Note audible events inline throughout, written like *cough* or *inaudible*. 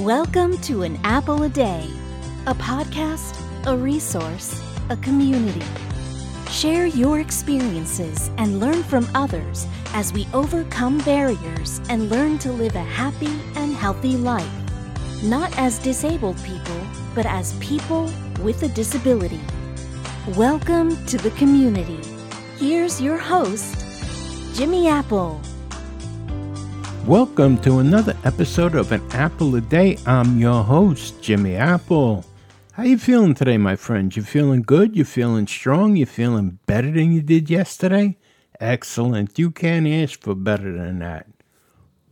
Welcome to An Apple a Day, a podcast, a resource, a community. Share your experiences and learn from others as we overcome barriers and learn to live a happy and healthy life. Not as disabled people, but as people with a disability. Welcome to the community. Here's your host, Jimmy Apple. Welcome to another episode of An Apple a Day. I'm your host, Jimmy Apple. How you feeling today, my friends? You feeling good? You feeling strong? You feeling better than you did yesterday? Excellent. You can't ask for better than that.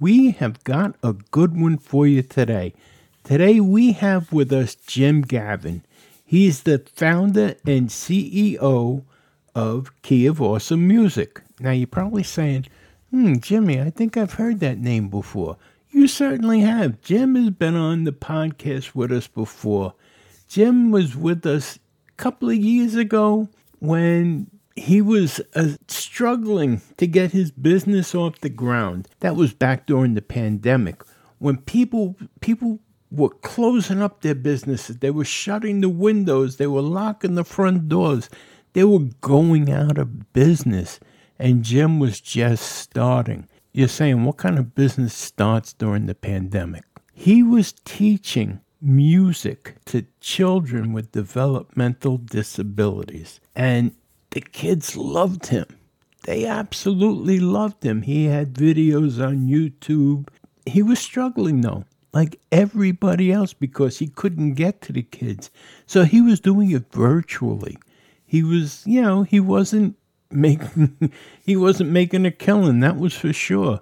We have got a good one for you today. Today we have with us Jim Gaven. He's the founder and CEO of Key of Awesome Music. Now you're probably saying, Hmm, Jimmy, I think I've heard that name before. You certainly have. Jim has been on the podcast with us before. Jim was with us a couple of years ago when he was uh, struggling to get his business off the ground. That was back during the pandemic when people people were closing up their businesses. They were shutting the windows. They were locking the front doors. They were going out of business and Jim was just starting. You're saying, what kind of business starts during the pandemic? He was teaching music to children with developmental disabilities, and the kids loved him. They absolutely loved him. He had videos on YouTube. He was struggling though, like everybody else, because he couldn't get to the kids. So he was doing it virtually. He was, you know, he wasn't making *laughs* he wasn't making a killing that was for sure.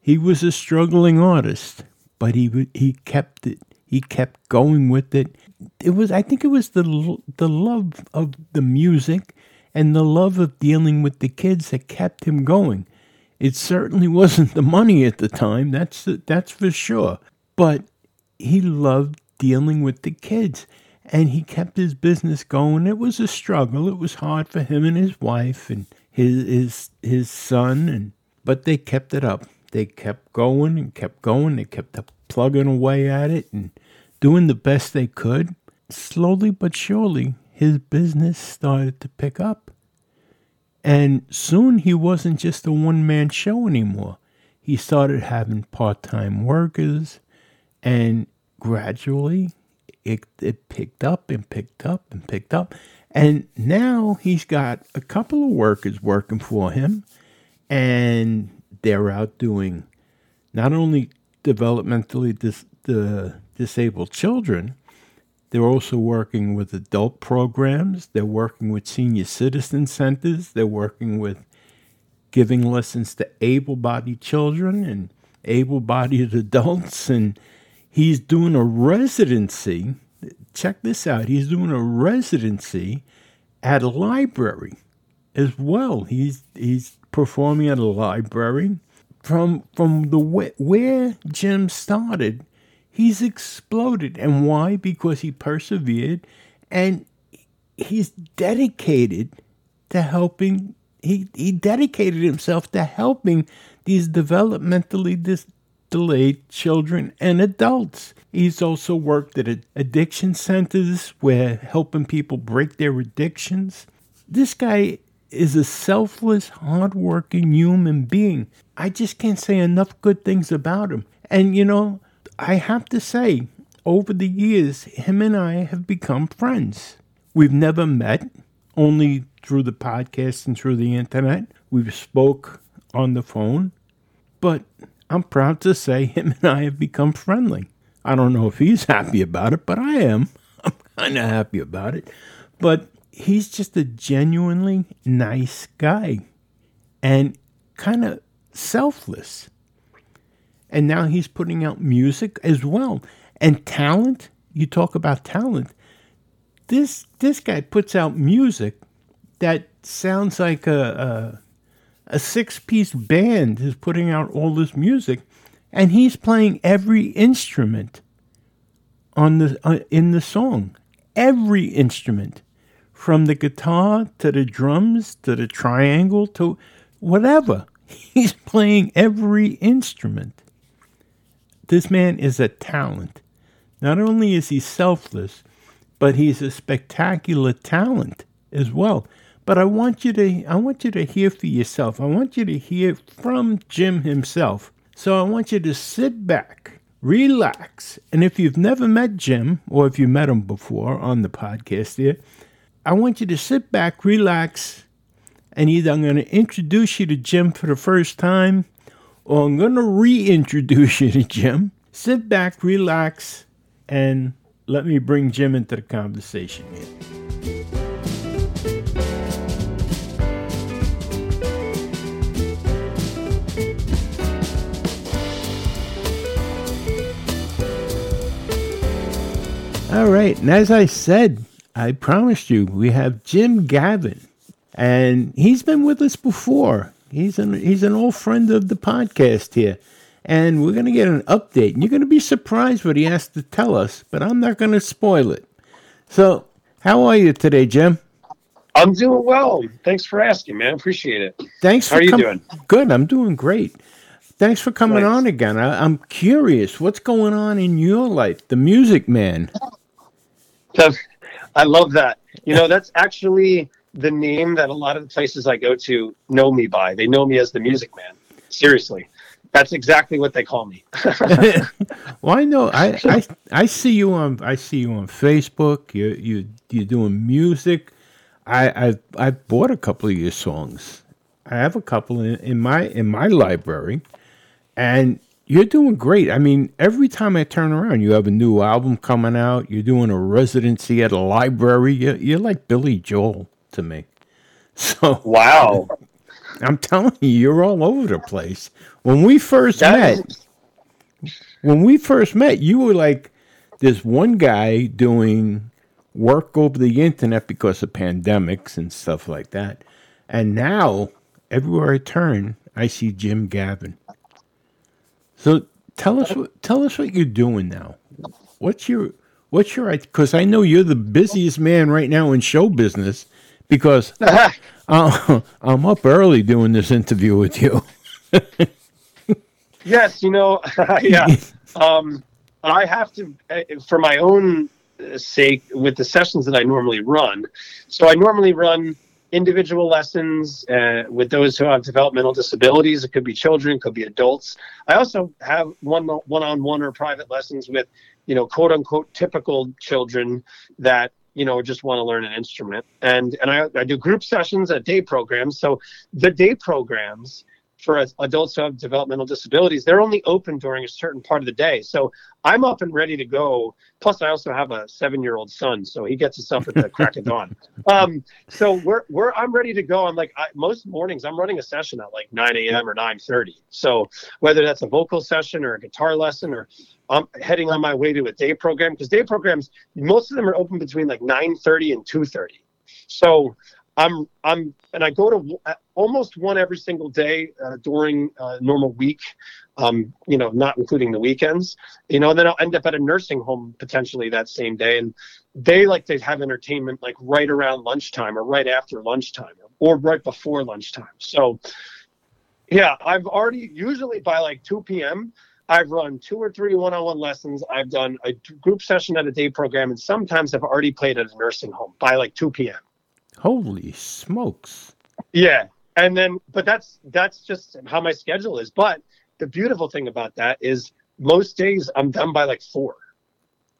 He was a struggling artist but he he kept it he kept going with it. It was i think it was the the love of the music and the love of dealing with the kids that kept him going. It certainly wasn't the money at the time that's that's for sure. But he loved dealing with the kids and he kept his business going. It was a struggle. It was hard for him and his wife and his his his son, and but they kept it up. They kept going and kept going. They kept plugging away at it and doing the best they could. Slowly but surely, his business started to pick up. And soon he wasn't just a one man show anymore. He started having part time workers, and gradually it, it picked up and picked up and picked up. And now he's got a couple of workers working for him, and they're out doing not only developmentally dis- the disabled children, they're also working with adult programs, they're working with senior citizen centers, they're working with giving lessons to able bodied children and able bodied *laughs* adults. And he's doing a residency. Check this out. He's doing a residency at a library as well. He's he's performing at a library. From from the where Jim started, he's exploded. And why? Because he persevered and he's dedicated to helping he, he dedicated himself to helping these developmentally dis- delayed children and adults. He's also worked at addiction centers where helping people break their addictions. This guy is a selfless, hardworking human being. I just can't say enough good things about him. And you know, I have to say, over the years, him and I have become friends. We've never met, only through the podcast and through the internet. We've spoke on the phone, but I'm proud to say him and I have become friendly. I don't know if he's happy about it, but I am. *laughs* I'm kind of happy about it. But he's just a genuinely nice guy and kind of selfless. And now he's putting out music as well. And talent, you talk about talent. This this guy puts out music that sounds like a, a a six piece band is putting out all this music, and he's playing every instrument on the uh, in the song, every instrument, from the guitar to the drums to the triangle to whatever. *laughs* He's playing every instrument. This man is a talent, Not only is he selfless, but he's a spectacular talent as well. But I want you to I want you to hear for yourself. I want you to hear from Jim himself. So I want you to sit back, relax, and if you've never met Jim or if you met him before on the podcast here, I want you to sit back, relax, and either I'm going to introduce you to Jim for the first time or I'm going to reintroduce *laughs* you to Jim. Sit back, relax, and let me bring Jim into the conversation here. All right, and as I said, I promised you we have Jim Gaven, and he's been with us before. He's an he's an old friend of the podcast here, and we're gonna get an update. And you're gonna be surprised what he has to tell us, but I'm not gonna spoil it. So, how are you today, Jim? I'm doing well. Thanks for asking, man. Appreciate it. Thanks. How are you com- doing? Good. I'm doing great. Thanks for coming Nice. on again. I, I'm curious, what's going on in your life, the Music Man? I love that. You know, that's actually the name that a lot of the places I go to know me by. They know me as the Music Man. Seriously, that's exactly what they call me. *laughs* *laughs* well, I know I, *laughs* I I see you on I see you on Facebook. You you you're doing music. I I I bought a couple of your songs. I have a couple in, in my in my library, and you're doing great. I mean, every time I turn around, you have a new album coming out. You're doing a residency at a library. You're, you're like Billy Joel to me. *laughs* So wow. *laughs* I'm telling you, you're all over the place. When we first That met, is- when we first met, you were like this one guy doing work over the internet because of pandemics and stuff like that. And now, everywhere I turn, I see Jim Gaven. So tell us what tell us what you're doing now. What's your what's your because I know you're the busiest man right now in show business because *laughs* uh, I'm up early doing this interview with you. *laughs* yes, you know, *laughs* yeah. Um, I have to, uh, for my own sake, with the sessions that I normally run. So I normally run individual lessons uh, with those who have developmental disabilities. It could be children, could be adults. I also have one one-on-one or private lessons with, you know, quote unquote typical children that you know just want to learn an instrument. And and I, I do group sessions at day programs. So the day programs for adults who have developmental disabilities, they're only open during a certain part of the day. So I'm up and ready to go. Plus, I also have a seven-year-old son, so he gets us up at the crack of *laughs* dawn. Um, so we're we're I'm ready to go. I'm like I, most mornings I'm running a session at like 9 a.m. or 9:30. So whether that's a vocal session or a guitar lesson or I'm heading on my way to a day program because day programs most of them are open between like 9:30 and 2:30. So I'm I'm and I go to almost one every single day uh, during uh, normal week, um, you know, not including the weekends. You know, and then I'll end up at a nursing home potentially that same day, and they like to have entertainment like right around lunchtime or right after lunchtime or right before lunchtime. So, yeah, I've already usually by like 2 p.m. I've run two or three one-on-one lessons. I've done a group session at a day program, and sometimes I've already played at a nursing home by like 2 p.m. Holy smokes. Yeah. And then but that's that's just how my schedule is. But the beautiful thing about that is most days I'm done by like 4.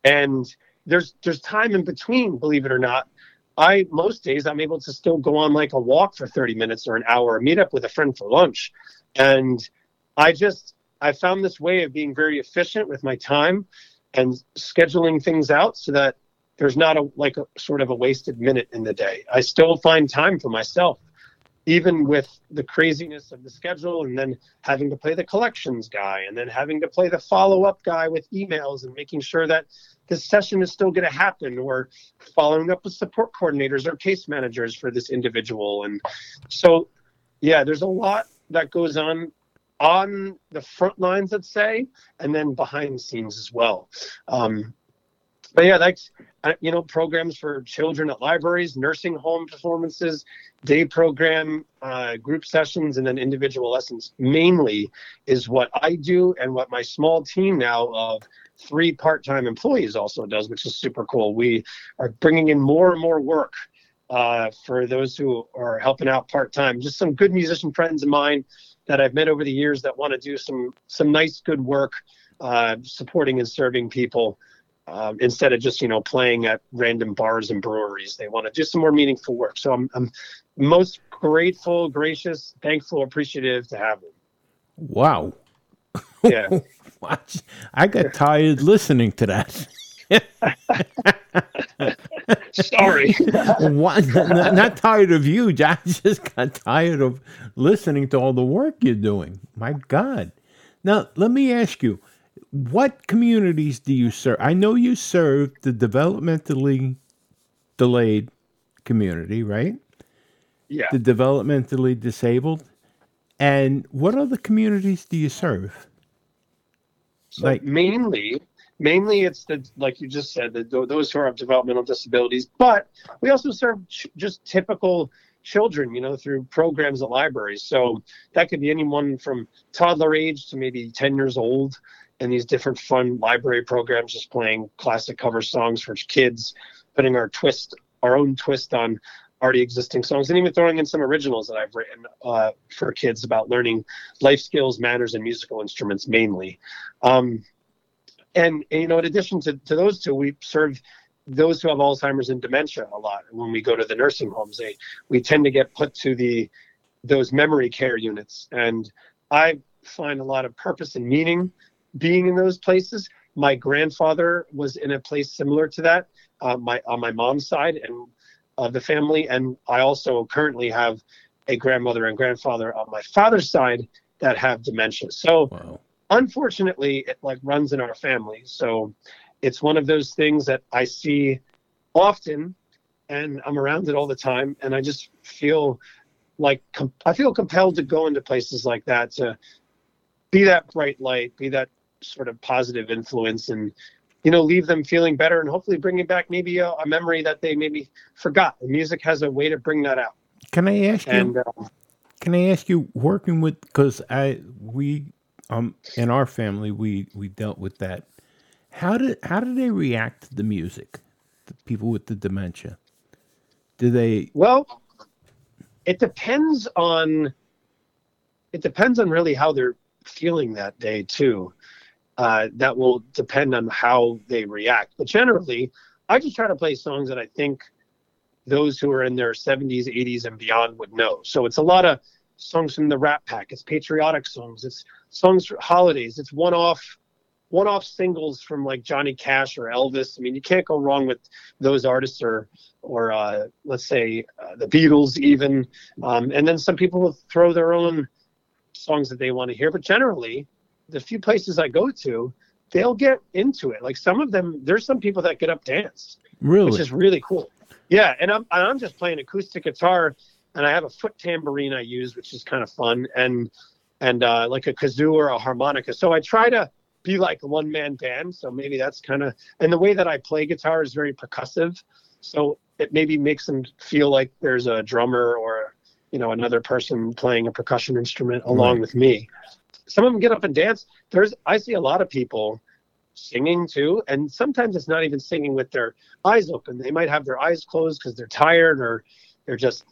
And there's there's time in between, believe it or not. I most days I'm able to still go on like a walk for 30 minutes or an hour, or meet up with a friend for lunch. And I just I found this way of being very efficient with my time and scheduling things out so that there's not a like a sort of a wasted minute in the day. I still find time for myself, even with the craziness of the schedule, and then having to play the collections guy, and then having to play the follow up guy with emails and making sure that this session is still going to happen, or following up with support coordinators or case managers for this individual. And so, yeah, there's a lot that goes on on the front lines, let's say, and then behind the scenes as well. Um, but yeah, that's uh, you know programs for children at libraries, nursing home performances, day program, uh, group sessions, and then individual lessons. Mainly is what I do, and what my small team now of three part-time employees also does, which is super cool. We are bringing in more and more work uh, for those who are helping out part-time. Just some good musician friends of mine that I've met over the years that want to do some some nice good work, uh, supporting and serving people. Um, instead of just you know playing at random bars and breweries, they want to do some more meaningful work. So I'm, I'm most grateful, gracious, thankful, appreciative to have them. Wow. Yeah. *laughs* Watch I got tired listening to that. Sorry. *laughs* Not, not tired of you. *laughs* I just got tired of listening to all the work you're doing. My God. Now, let me ask you what communities do you serve? I know you serve the developmentally delayed community, right? Yeah. The developmentally disabled. And what other communities do you serve? So like mainly, mainly it's the like you just said, the, those who have developmental disabilities. But we also serve ch- just typical children, you know, through programs at libraries. So that could be anyone from toddler age to maybe 10 years old and these different fun library programs, just playing classic cover songs for kids, putting our twist, our own twist on already existing songs, and even throwing in some originals that I've written uh, for kids about learning life skills, manners, and musical instruments mainly. Um, and, and, you know, in addition to, to those two, we serve those who have Alzheimer's and dementia a lot. When we go to the nursing homes, they we tend to get put to the those memory care units, and I find a lot of purpose and meaning being in those places. My grandfather was in a place similar to that, uh, my on my mom's side, and of the family. And I also currently have a grandmother and grandfather on my father's side that have dementia. So wow. unfortunately, it like runs in our family. So it's one of those things that I see often and I'm around it all the time. And I just feel like com- I feel compelled to go into places like that to be that bright light, be that sort of positive influence and you know, leave them feeling better and hopefully bringing back maybe a, a memory that they maybe forgot. The music has a way to bring that out. Can I ask and, you? Uh, can I ask you working with because I we um in our family we we dealt with that. How did how do they react to the music? The people with the dementia. Do they? Well, it depends on. It depends on really how they're feeling that day too uh, that will depend on how they react. But generally, I just try to play songs that I think those who are in their 70s, 80s, and beyond would know. So it's a lot of songs from the Rat Pack. It's patriotic songs. It's songs for holidays. It's one-off, one-off singles from like Johnny Cash or Elvis. I mean, you can't go wrong with those artists or, or uh, let's say uh, the Beatles even. Um, and then some people will throw their own songs that they want to hear. But generally, the few places I go to, they'll get into it. Like some of them, there's some people that get up dance, really, which is really cool. Yeah, and I'm I'm just playing acoustic guitar, and I have a foot tambourine I use, which is kind of fun, and and uh, like a kazoo or a harmonica. So I try to be like a one man band. So maybe that's kind of and the way that I play guitar is very percussive. So it maybe makes them feel like there's a drummer or you know another person playing a percussion instrument along right. with me some of them get up and dance. There's I see a lot of people singing too, and sometimes it's not even singing with their eyes open. They might have their eyes closed because they're tired or they're just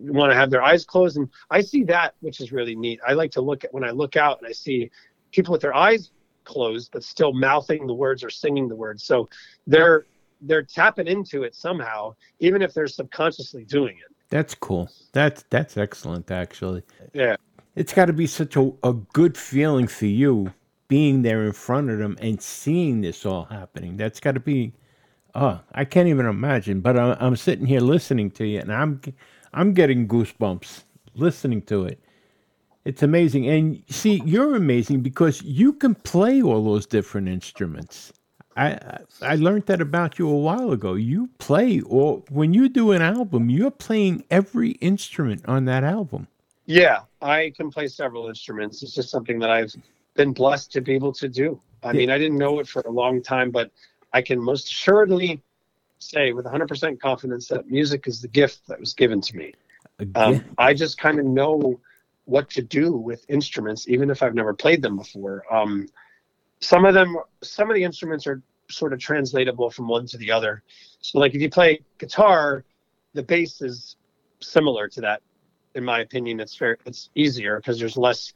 want to have their eyes closed. And I see that, which is really neat. I like to look at when I look out and I see people with their eyes closed but still mouthing the words or singing the words. So they're they're tapping into it somehow, even if they're subconsciously doing it. That's cool. That's that's excellent, actually. Yeah it's got to be such a, a good feeling for you being there in front of them and seeing this all happening. That's got to be, oh, I can't even imagine. But I'm, I'm sitting here listening to you, and I'm, I'm getting goosebumps listening to it. It's amazing, and see, you're amazing because you can play all those different instruments. I I learned that about you a while ago. You play, or when you do an album, you're playing every instrument on that album. Yeah, I can play several instruments. It's just something that I've been blessed to be able to do. I mean, I didn't know it for a long time, but I can most assuredly say with 100% confidence that music is the gift that was given to me. Um, I just kind of know what to do with instruments, even if I've never played them before. Um, some of them, some of the instruments are sort of translatable from one to the other. So, like if you play guitar, the bass is similar to that. In my opinion, it's fair. It's easier because there's less,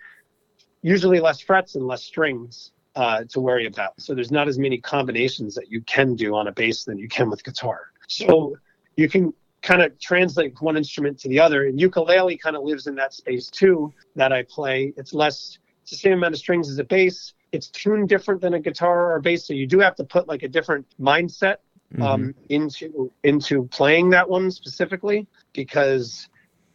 usually less frets and less strings uh, to worry about. So there's not as many combinations that you can do on a bass than you can with guitar. So you can kind of translate one instrument to the other. And ukulele kind of lives in that space too that I play. It's less, it's the same amount of strings as a bass. It's tuned different than a guitar or a bass, so you do have to put like a different mindset um, mm-hmm. into into playing that one specifically because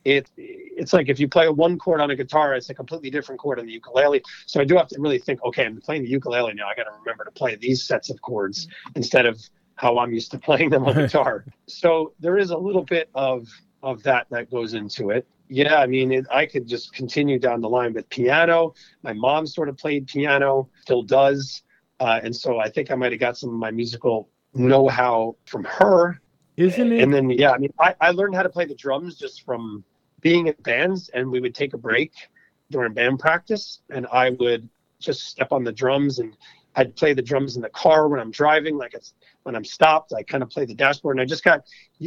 it it's like if you play a one chord on a guitar, it's a completely different chord on the ukulele. So I do have to really think, okay, I'm playing the ukulele now. I got to remember to play these sets of chords instead of how I'm used to *laughs* playing them on *laughs* guitar. So there is a little bit of of that that goes into it. Yeah, I mean, it, I could just continue down the line with piano. My mom sort of played piano, still does, uh, and so I think I might have got some of my musical know-how from her. Isn't it? And then yeah, I mean, I, I learned how to play the drums just from being in bands, and we would take a break during band practice, and I would just step on the drums and I'd play the drums in the car when I'm driving, like it's when I'm stopped, I kind of play the dashboard. And I just got,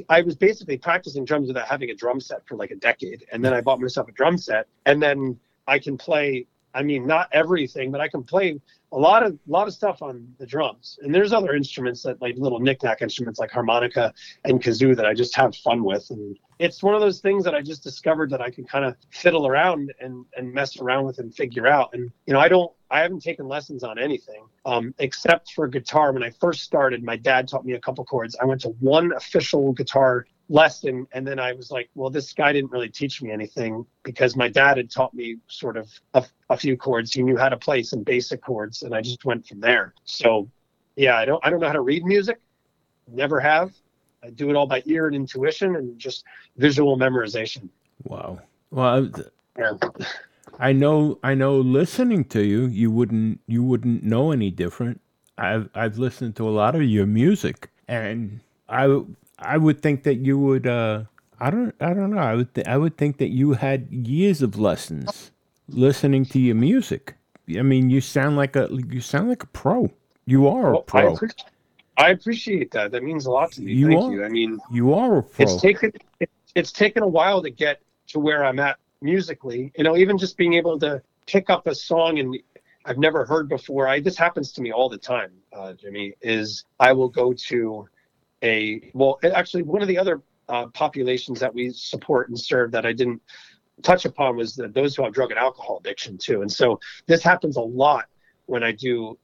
I was basically practicing drums without having a drum set for like a decade. And then I bought myself a drum set, and then I can play. I mean, not everything, but I can play a lot of lot of stuff on the drums. And there's other instruments that like little knickknack instruments like harmonica and kazoo that I just have fun with. And it's one of those things that I just discovered that I can kind of fiddle around and and mess around with and figure out. And you know, I don't I haven't taken lessons on anything um, except for guitar. When I first started, my dad taught me a couple chords. I went to one official guitar lesson. And then i was like well this guy didn't really teach me anything because my dad had taught me sort of a, a, few chords. He knew how to play some basic chords and i just went from there. So yeah i don't i don't know how to read music. Never have. I do it all by ear and intuition and just visual memorization. Wow. Well yeah. i know i know listening to you you wouldn't you wouldn't know any different. I've i've listened to a lot of your music and I I would think that you would. Uh, I don't. I don't know. I would. Th- I would think that you had years of lessons listening to your music. I mean, you sound like a. You sound like a pro. You are well, a pro. I, appreciate, I appreciate that. That means a lot to me. You Thank are, you. I mean, you are a pro. It's taken. It, it's taken a while to get to where I'm at musically. You know, even just being able to pick up a song and I've never heard before. I this happens to me all the time, uh, Jimmy. Is I will go to a well, actually, one of the other uh, populations that we support and serve that I didn't touch upon was the, those who have drug and alcohol addiction too. And so this happens a lot when I do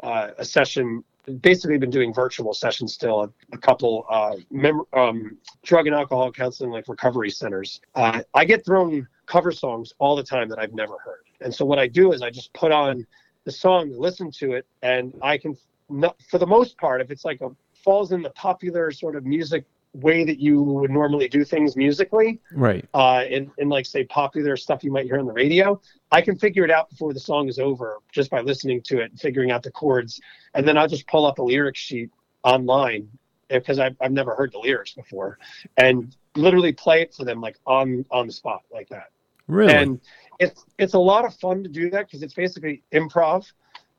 uh, a session. Basically, been doing virtual sessions still. A, couple uh, mem- um, drug and alcohol counseling, like recovery centers. Uh, I get thrown cover songs all the time that I've never heard. And so what I do is I just put on the song, listen to it, and I can, not, for the most part, if it's like a falls in the popular sort of music way that you would normally do things musically, right? Uh, in, in like say popular stuff you might hear on the radio, I can figure it out before the song is over just by listening to it and figuring out the chords, and then I'll just pull up a lyric sheet online because I've, I've never heard the lyrics before, and literally play it for them like on on the spot like that. Really, and it's it's a lot of fun to do that because it's basically improv,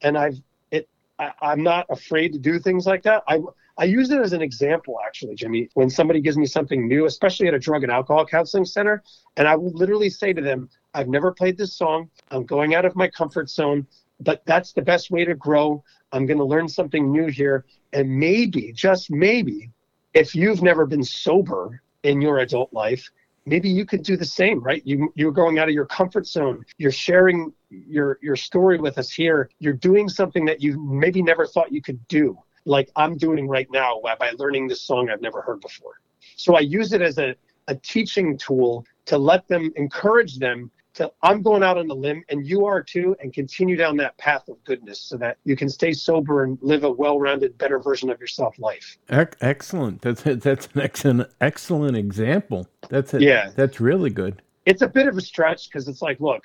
and I've it I, I'm not afraid to do things like that. I I use it as an example, actually, Jimmy, when somebody gives me something new, especially at a drug and alcohol counseling center. And I will literally say to them, I've never played this song. I'm going out of my comfort zone, but that's the best way to grow. I'm going to learn something new here. And maybe, just maybe, if you've never been sober in your adult life, maybe you could do the same right you you're going out of your comfort zone you're sharing your your story with us here you're doing something that you maybe never thought you could do like I'm doing right now by learning this song I've never heard before. So I use it as a, a teaching tool to let them encourage them to I'm going out on the limb and you are too and continue down that path of goodness so that you can stay sober and live a well-rounded better version of yourself life. Excellent. That's *laughs* that's an excellent excellent example. That's a, yeah. That's really good. It's a bit of a stretch because it's like, look,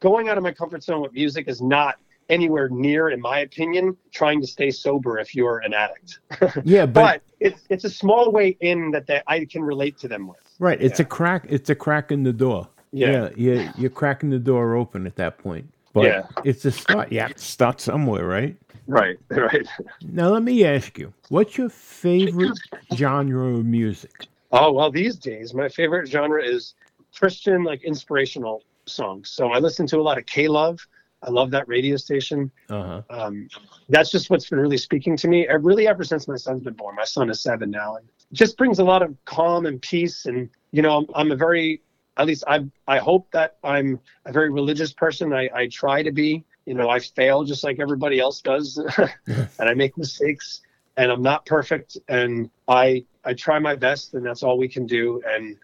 going out of my comfort zone with music is not anywhere near, in my opinion, trying to stay sober if you're an addict. *laughs* yeah, but, but it's it's a small way in that they, I can relate to them with. Right, it's yeah. a crack. It's a crack in the door. Yeah, yeah, you're, you're cracking the door open at that point. But Yeah. it's a start. Yeah, start somewhere, right? Right, right. Now let me ask you, what's your favorite genre of music? Oh well, these days my favorite genre is Christian, like inspirational songs. So I listen to a lot of K Love. I love that radio station. Uh-huh. Um, that's just what's been really speaking to me. uh, Really, ever since my son's been born. My son is seven now, and it just brings a lot of calm and peace. And you know, I'm, I'm a very, at least I, I hope that I'm a very religious person. I, I try to be. You know, I fail just like everybody else does, *laughs* *laughs* and I make mistakes, and I'm not perfect, and I, I try my best, and that's all we can do. And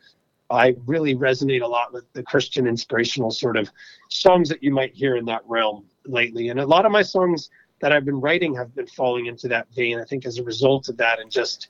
I really resonate a lot with the Christian inspirational sort of songs that you might hear in that realm lately. And a lot of my songs that I've been writing have been falling into that vein, I think, as a result of that and just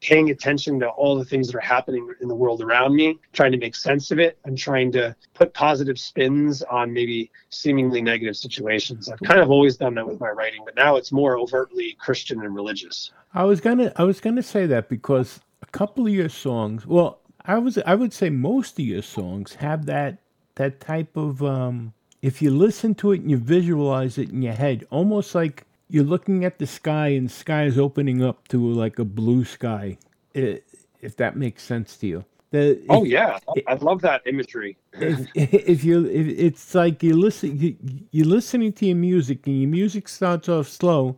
paying attention to all the things that are happening in the world around me, trying to make sense of it and trying to put positive spins on maybe seemingly negative situations. I've kind of always done that with my writing, but now it's more overtly Christian and religious. I was gonna I was gonna say that because a couple of your songs, well, I was I would say most of your songs have that that type of um if you listen to it and you visualize it in your head, almost like you're looking at the sky and the sky is opening up to like a blue sky. If that makes sense to you. The, Oh if- yeah, I love that imagery. if, *laughs* *laughs* if you if it's like you listen you, you're listening to your music and your music starts off slow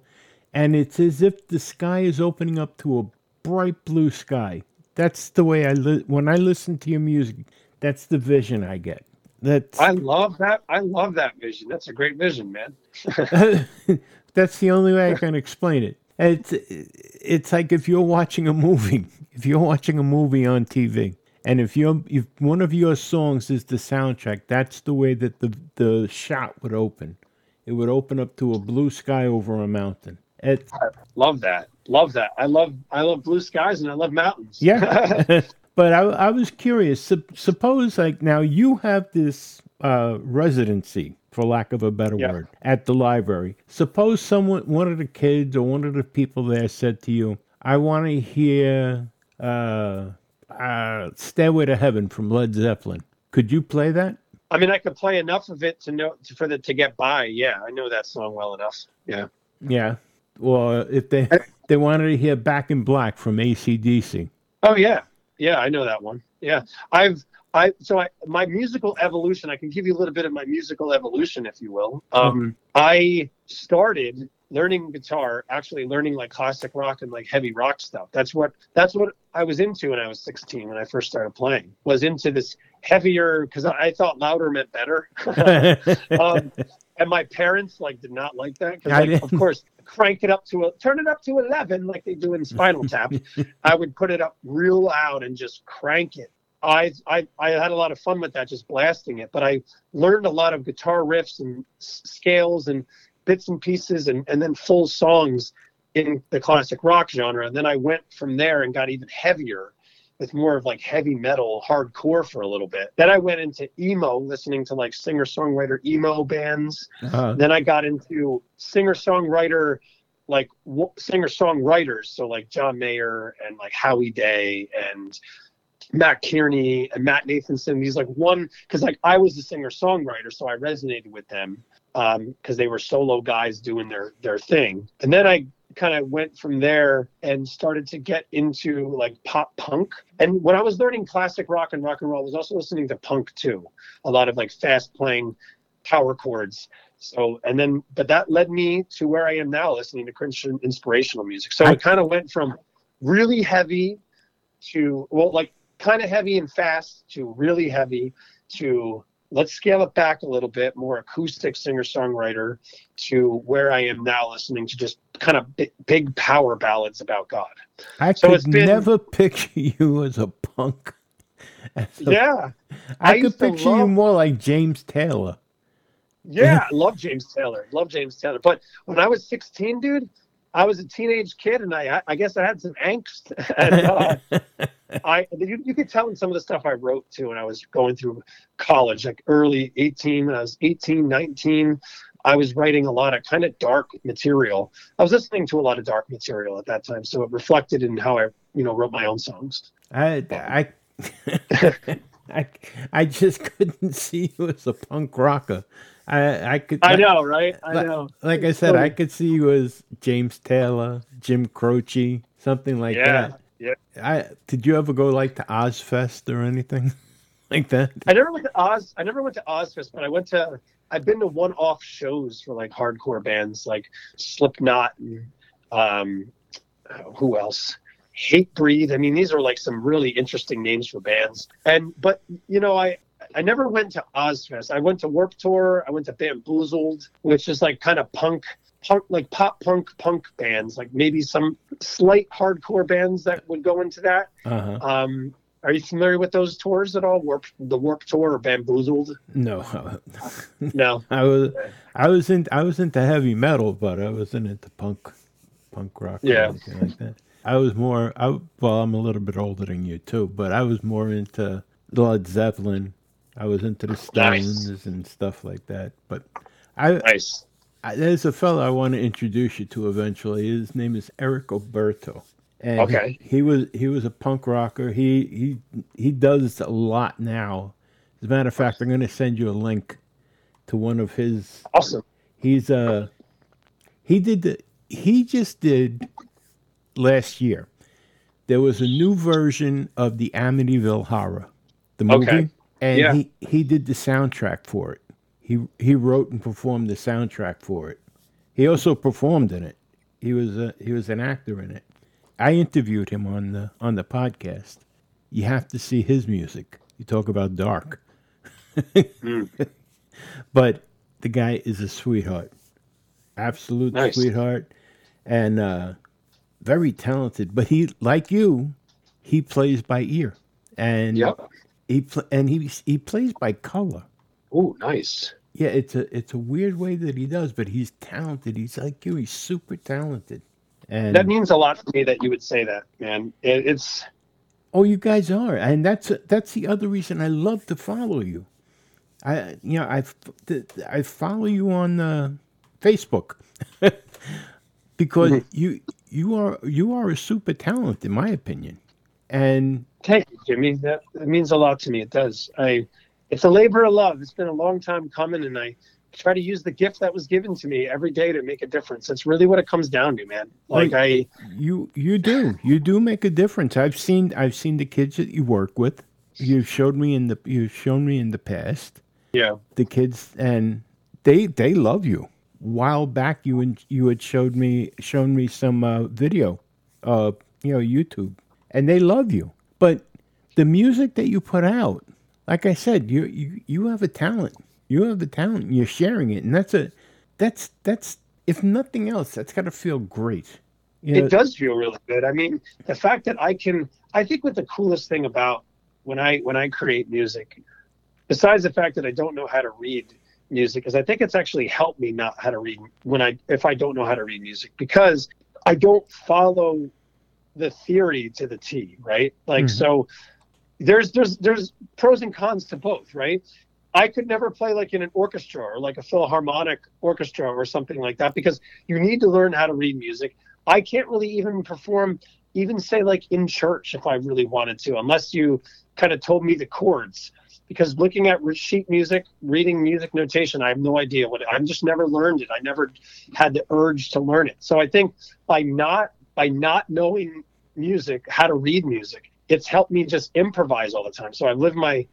and it's as if the sky is opening up to a bright blue sky that's the way i li- when i listen to your music that's the vision i get that's I love that. I love that vision. That's a great vision, man. *laughs* that's the only way i can explain it it's it's like if you're watching a movie if you're watching a movie on tv and if you're if one of your songs is the soundtrack that's the way that the the shot would open it would open up to a blue sky over a mountain it's Love that. Love that. I love I love blue skies and I love mountains. yeah *laughs* *laughs* but I, I was curious Sup- suppose like now you have this uh residency for lack of a better Yeah. word at the library suppose someone one of the kids or one of the people there said to you i want to hear uh uh stairway to heaven from led zeppelin could you play that I mean, I could play enough of it to know for the to get by. Yeah, I know that song well enough. Yeah. yeah Well, if they they wanted to hear back in black from AC/DC Oh yeah, yeah, I know that one. Yeah, I've I so I my musical evolution. I can give you a little bit of my musical evolution, if you will. Um, I started learning guitar, actually learning like classic rock and like heavy rock stuff. That's what that's what I was into when I was 16 when I first started playing. Was into this heavier because I, I thought louder meant better. *laughs* um, and my parents like did not like that because like, of course crank it up to a turn it up to 11 like they do in spinal *laughs* tap. I would put it up real loud and just crank it. I, I i had a lot of fun with that just blasting it but i learned a lot of guitar riffs and s- scales and bits and pieces and, and then full songs in the classic rock genre. And then i went from there and got even heavier with more of like heavy metal hardcore for a little bit then i went into emo listening to like singer songwriter emo bands uh, then I got into singer songwriter, like w- singer songwriters. So like John Mayer and like Howie Day and Matt Kearney and Matt Nathanson. These like one because like I was a singer songwriter, so I resonated with them because they were solo guys doing their their thing. And then I kind of went from there and started to get into like pop punk. And when I was learning classic rock and rock and roll, I was also listening to punk too. A lot of like fast playing power chords. So, and then, but that led me to where I am now, listening to Christian inspirational music. So I- it kind of went from really heavy to, well, like kind of heavy and fast to really heavy to let's scale it back a little bit, more acoustic singer songwriter to where I am now, listening to just kind of big, big power ballads about God. i So could been- never picture *laughs* you as a punk As a- Yeah. I, I could picture you more like James Taylor. Yeah, I love James Taylor. Love James Taylor. But when I was 16, dude, I was a teenage kid, and I I guess I had some angst. *laughs* and uh, *laughs* I you, you could tell in some of the stuff I wrote too when I was going through college, like early 18. When I was 18, 19, I was writing a lot of kind of dark material. I was listening to a lot of dark material at that time, so it reflected in how I you know wrote my own songs. I, I, *laughs* I, I just couldn't see you as a punk rocker. I I could. I know, right? I like, know. Like I said, I could see you as James Taylor, Jim Croce, something like yeah, that. Yeah. I did you ever go like to Ozzfest or anything *laughs* like that? I never went to Oz. I never went to Ozzfest, but I went to. I've been to one-off shows for like hardcore bands like Slipknot and um, who else? Hatebreed. I mean, these are like some really interesting names for bands. And but you know, I I never went to Ozzfest. I went to Warp Tour. I went to Bamboozled, which is like kind of punk, punk like pop punk punk bands, like maybe some slight hardcore bands that would go into that. Uh-huh. Um, are you familiar with those tours at all? Warp the Warp Tour or Bamboozled? No, No. *laughs* I was I was in I was into heavy metal, but I wasn't into punk punk rock or Yeah. anything like that. I was more I well, I'm a little bit older than you too, but I was more into Led Zeppelin. I was into the Nice. Stones and stuff like that. But I, Nice. There's a fellow I want to introduce you to eventually. His name is Eric Oberto. And Okay. he, he was he was a punk rocker. He he he does a lot now. As a matter of fact, I'm going to send you a link to one of his Awesome. He's uh he did the he just did last year. There was a new version of the Amityville Horror, the movie, Okay. and Yeah. he he did the soundtrack for it. He he wrote and performed the soundtrack for it. He also performed in it. He was a he was an actor in it. I interviewed him on the on the podcast. You have to see his music. You talk about dark. *laughs* But the guy is a sweetheart. Absolute Nice. sweetheart. And uh, very talented. But he like you, he plays by ear. And Yep. he pl- and he he plays by color. Oh, nice. Yeah, it's a it's a weird way that he does, but he's talented. He's like you. He's super talented. And That means a lot to me that you would say that, man. It, it's oh, you guys are, and that's that's the other reason I love to follow you. I you know I I follow you on uh, Facebook *laughs* because Mm-hmm. you you are you are a super talent in my opinion, and Thank you, Jimmy. That, that means a lot to me. It does. I, it's a labor of love. It's been a long time coming, and I try to use the gift that was given to me every day to make a difference. That's really what it comes down to, man. Like I, you you do you do make a difference. I've seen I've seen the kids that you work with. You've showed me in the you've shown me in the past yeah, the kids and they they love you. While back you and you had showed me shown me some uh, video, uh, you know YouTube, and they love you. But the music that you put out, like I said, you you you have a talent. You have a talent. And you're sharing it, and that's a that's that's if nothing else, that's got to feel great. You know, it does feel really good. I mean, the fact that I can, I think, what the coolest thing about when I when I create music, besides the fact that I don't know how to read music, is I think it's actually helped me not how to read when I if I don't know how to read music because I don't follow the theory to the T, right? Like Mhm. so there's there's there's pros and cons to both, right? I could never play like in an orchestra or like a philharmonic orchestra or something like that because you need to learn how to read music. I can't really even perform, even say like in church if I really wanted to, unless you kind of told me the chords. Because looking at sheet music, reading music notation, I have no idea what I've just never learned it. I never had the urge to learn it. So I think by not by not knowing music, how to read music, it's helped me just improvise all the time. So I've lived my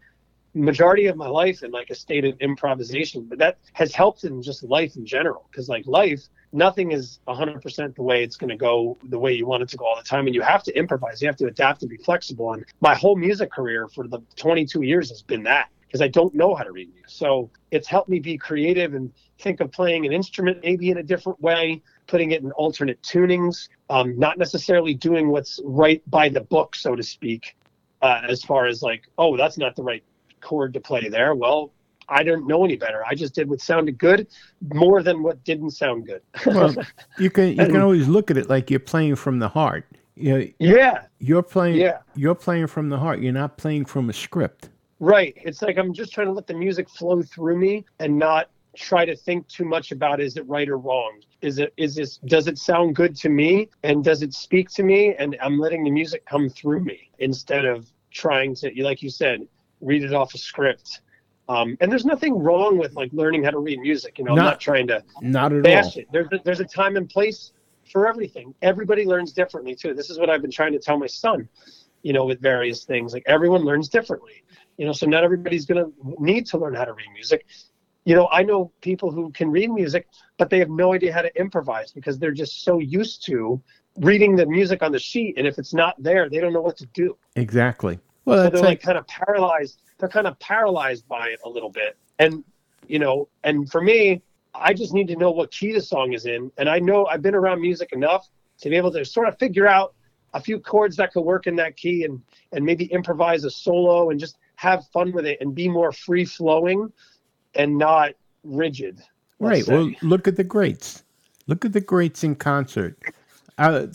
majority of my life in like a state of improvisation but that has helped in just life in general because like life nothing is 100% the way it's going to go the way you want it to go all the time and you have to improvise you have to adapt and be flexible and my whole music career for the 22 years has been that because i don't know how to read music so it's helped me be creative and think of playing an instrument maybe in a different way putting it in alternate tunings um, not necessarily doing what's right by the book so to speak uh, as far as like oh that's not the right chord to play there. Well, I didn't know any better. I just did what sounded good more than what didn't sound good. well, *laughs* you can you can always look at it like you're playing from the heart. You know, yeah, you're playing Yeah. you're playing from the heart. You're not playing from a script. Right. It's like I'm just trying to let the music flow through me and not try to think too much about is it right or wrong? Is it is this does it sound good to me and does it speak to me and I'm letting the music come through me instead of trying to like you said read it off a script Um, and there's nothing wrong with like learning how to read music. You know, I'm Not- not trying to Not at all. bash it. There's a, there's a time and place for everything. Everybody learns differently too. This is what I've been trying to tell my son. You know, with various things like everyone learns differently. You know, so not everybody's going to need to learn how to read music. You know, I know people who can read music, but they have no idea how to improvise because they're just so used to reading the music on the sheet, and if it's not there, they don't know what to do. Exactly. Well, So they're like, like kind of paralyzed. They're kind of paralyzed by it a little bit. And you know, and for me, I just need to know what key the song is in. And I know I've been around music enough to be able to sort of figure out a few chords that could work in that key and and maybe improvise a solo and just have fun with it and be more free flowing and not rigid. right. say. Well, look at the greats. Look at the greats in concert. I,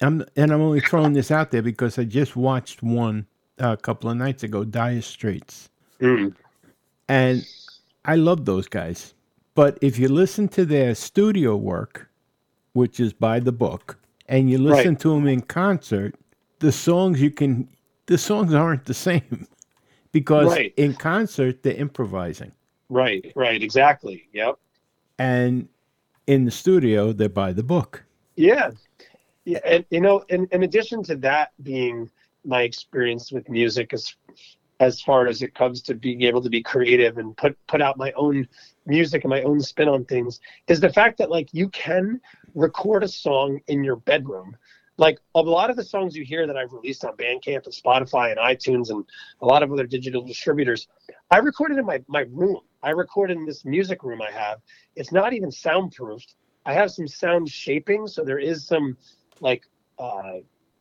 I'm, and I'm only throwing this out there because I just watched one uh, a couple of nights ago, Dire Straits. Mm. And I love those guys. But if you listen to their studio work, which is by the book, and you listen Right. to them in concert, the songs you can, the songs aren't the *laughs* same because Right. in concert they're improvising, Right, right, exactly. Yep. and in the studio they're by the book. Yeah. Yeah. And, you know, in, in addition to that being my experience with music as, as far as it comes to being able to be creative and put, put out my own music and my own spin on things is the fact that like you can record a song in your bedroom. Like a lot of the songs you hear that I've released on Bandcamp and Spotify and iTunes and a lot of other digital distributors, I recorded in my, my room. I recorded in this music room I have. It's not even soundproofed. I have some sound shaping, so there is some like uh,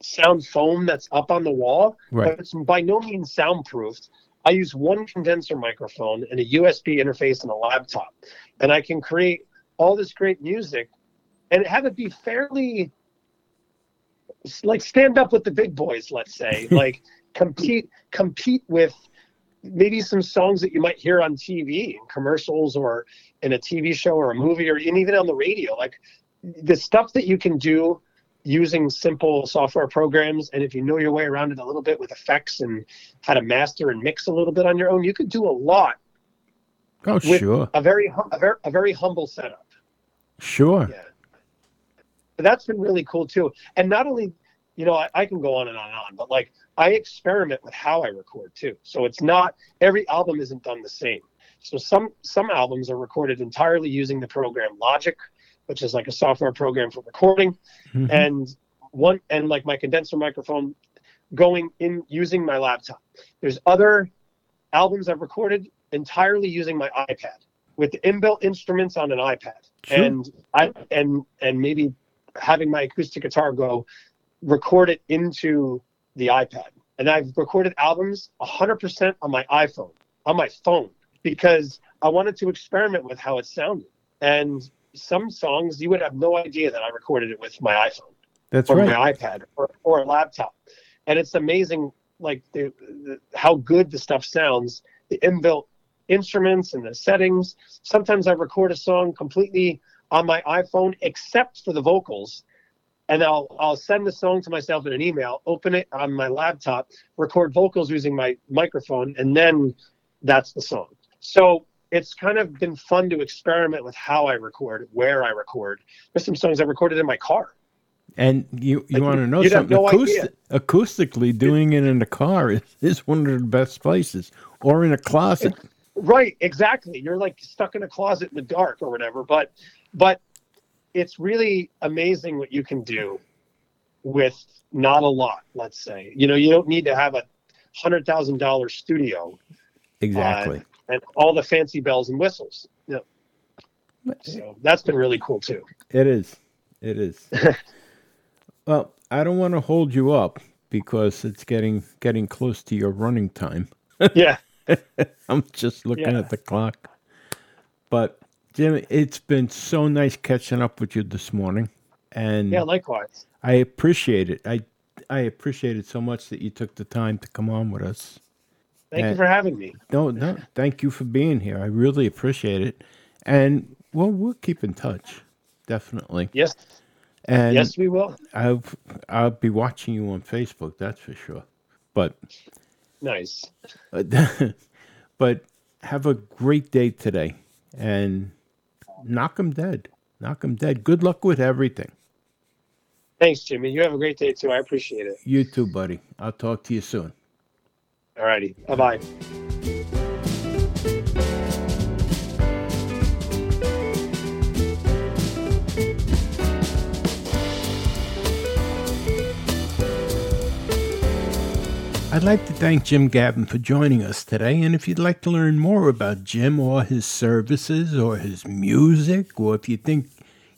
sound foam that's up on the wall, Right. but it's by no means soundproofed. I use one condenser microphone and a USB interface and a laptop, and I can create all this great music and have it be fairly like stand up with the big boys, let's say, *laughs* like compete compete with maybe some songs that you might hear on TV in commercials or in a TV show or a movie or even on the radio. Like the stuff that you can do using simple software programs and if you know your way around it a little bit with effects and how to master and mix a little bit on your own, you could do a lot Oh, sure, a very hum- a very a very humble setup. sure. Yeah. But that's been really cool too. And not only, you know, I, I can go on and on and on, but like I experiment with how I record too. So it's not every album isn't done the same. So some some albums are recorded entirely using the program Logic, which is like a software program for recording, Mhm. and one and like my condenser microphone going in using my laptop. There's other albums I've recorded entirely using my iPad with the inbuilt instruments on an iPad Sure. and I and and maybe having my acoustic guitar go record it into the iPad. And I've recorded albums 100% on my iPhone, on my phone, because I wanted to experiment with how it sounded. And some songs you would have no idea that I recorded it with my iPhone That's or right. my iPad or, or a laptop. And it's amazing, like the, the, how good the stuff sounds, the inbuilt instruments and the settings. Sometimes I record a song completely on my iPhone, except for the vocals, and I'll I'll send the song to myself in an email, open it on my laptop, record vocals using my microphone, and then that's the song. So it's kind of been fun to experiment with how I record, where I record. There's some songs I recorded in my car. And you, you Like, want to know something? no Acoustic, acoustically, doing it in the car is, is one of the best places, or in a closet. Right, exactly. You're like stuck in a closet in the dark or whatever. But but it's really amazing what you can do with not a lot, let's say. You know, you don't need to have a hundred thousand dollar studio Exactly. Uh, and all the fancy bells and whistles. Yeah. So that's been really cool too. It is. It is. *laughs* well, I don't want to hold you up because it's getting getting close to your running time. *laughs* Yeah. *laughs* I'm just looking Yeah. at the clock. But Jimmy, it's been so nice catching up with you this morning, and Yeah, likewise. I appreciate it. I I appreciate it so much that you took the time to come on with us. Thank Yeah. you for having me. No, no, thank you for being here. I really appreciate it, and well, we'll keep in touch, definitely. Yes. And yes, we will. I'll I'll be watching you on Facebook. That's for sure. But Nice. *laughs* but have a great day today and knock 'em dead. Knock 'em dead. Good luck with everything. Thanks, Jimmy. You have a great day too. I appreciate it. You too, buddy. I'll talk to you soon. All righty. Bye bye. I'd like to thank Jim Gaven for joining us today. And if you'd like to learn more about Jim or his services or his music, or if you think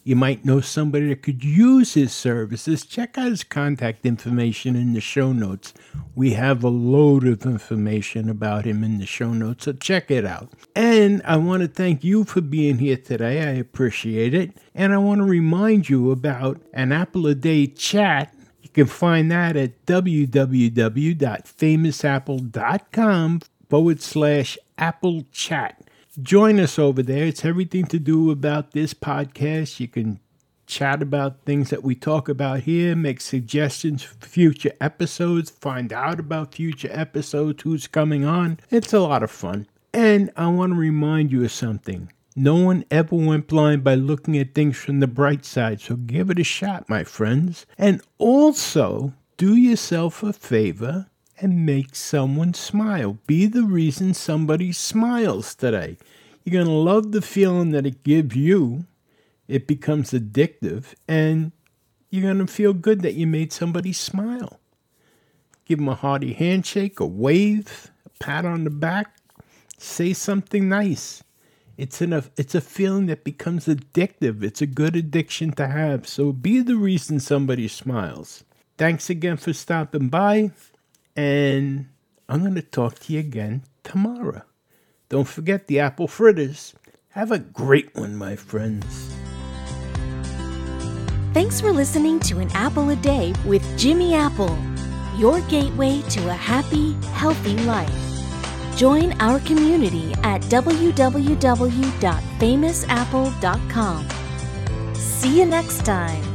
you might know somebody that could use his services, check out his contact information in the show notes. We have a load of information about him in the show notes, so check it out. And I want to thank you for being here today. I appreciate it. And I want to remind you about an Apple a Day chat can find that at www.famousapple.com forward slash Apple Chat. Join us over there. It's everything to do about this podcast. You can chat about things that we talk about here, make suggestions for future episodes, find out about future episodes, who's coming on. It's a lot of fun. And I want to remind you of something. No one ever went blind by looking at things from the bright side, so give it a shot, my friends. And also, do yourself a favor and make someone smile. Be the reason somebody smiles today. You're going to love the feeling that it gives you. It becomes addictive, and you're going to feel good that you made somebody smile. Give them a hearty handshake, a wave, a pat on the back, say something nice. It's in a it's a feeling that becomes addictive. It's a good addiction to have. So be the reason somebody smiles. Thanks again for stopping by, and I'm going to talk to you again tomorrow. Don't forget the apple fritters. Have a great one, my friends. Thanks for listening to An Apple a Day with Jimmy Apple, your gateway to a happy, healthy life. Join our community at www.famousapple.com. See you next time.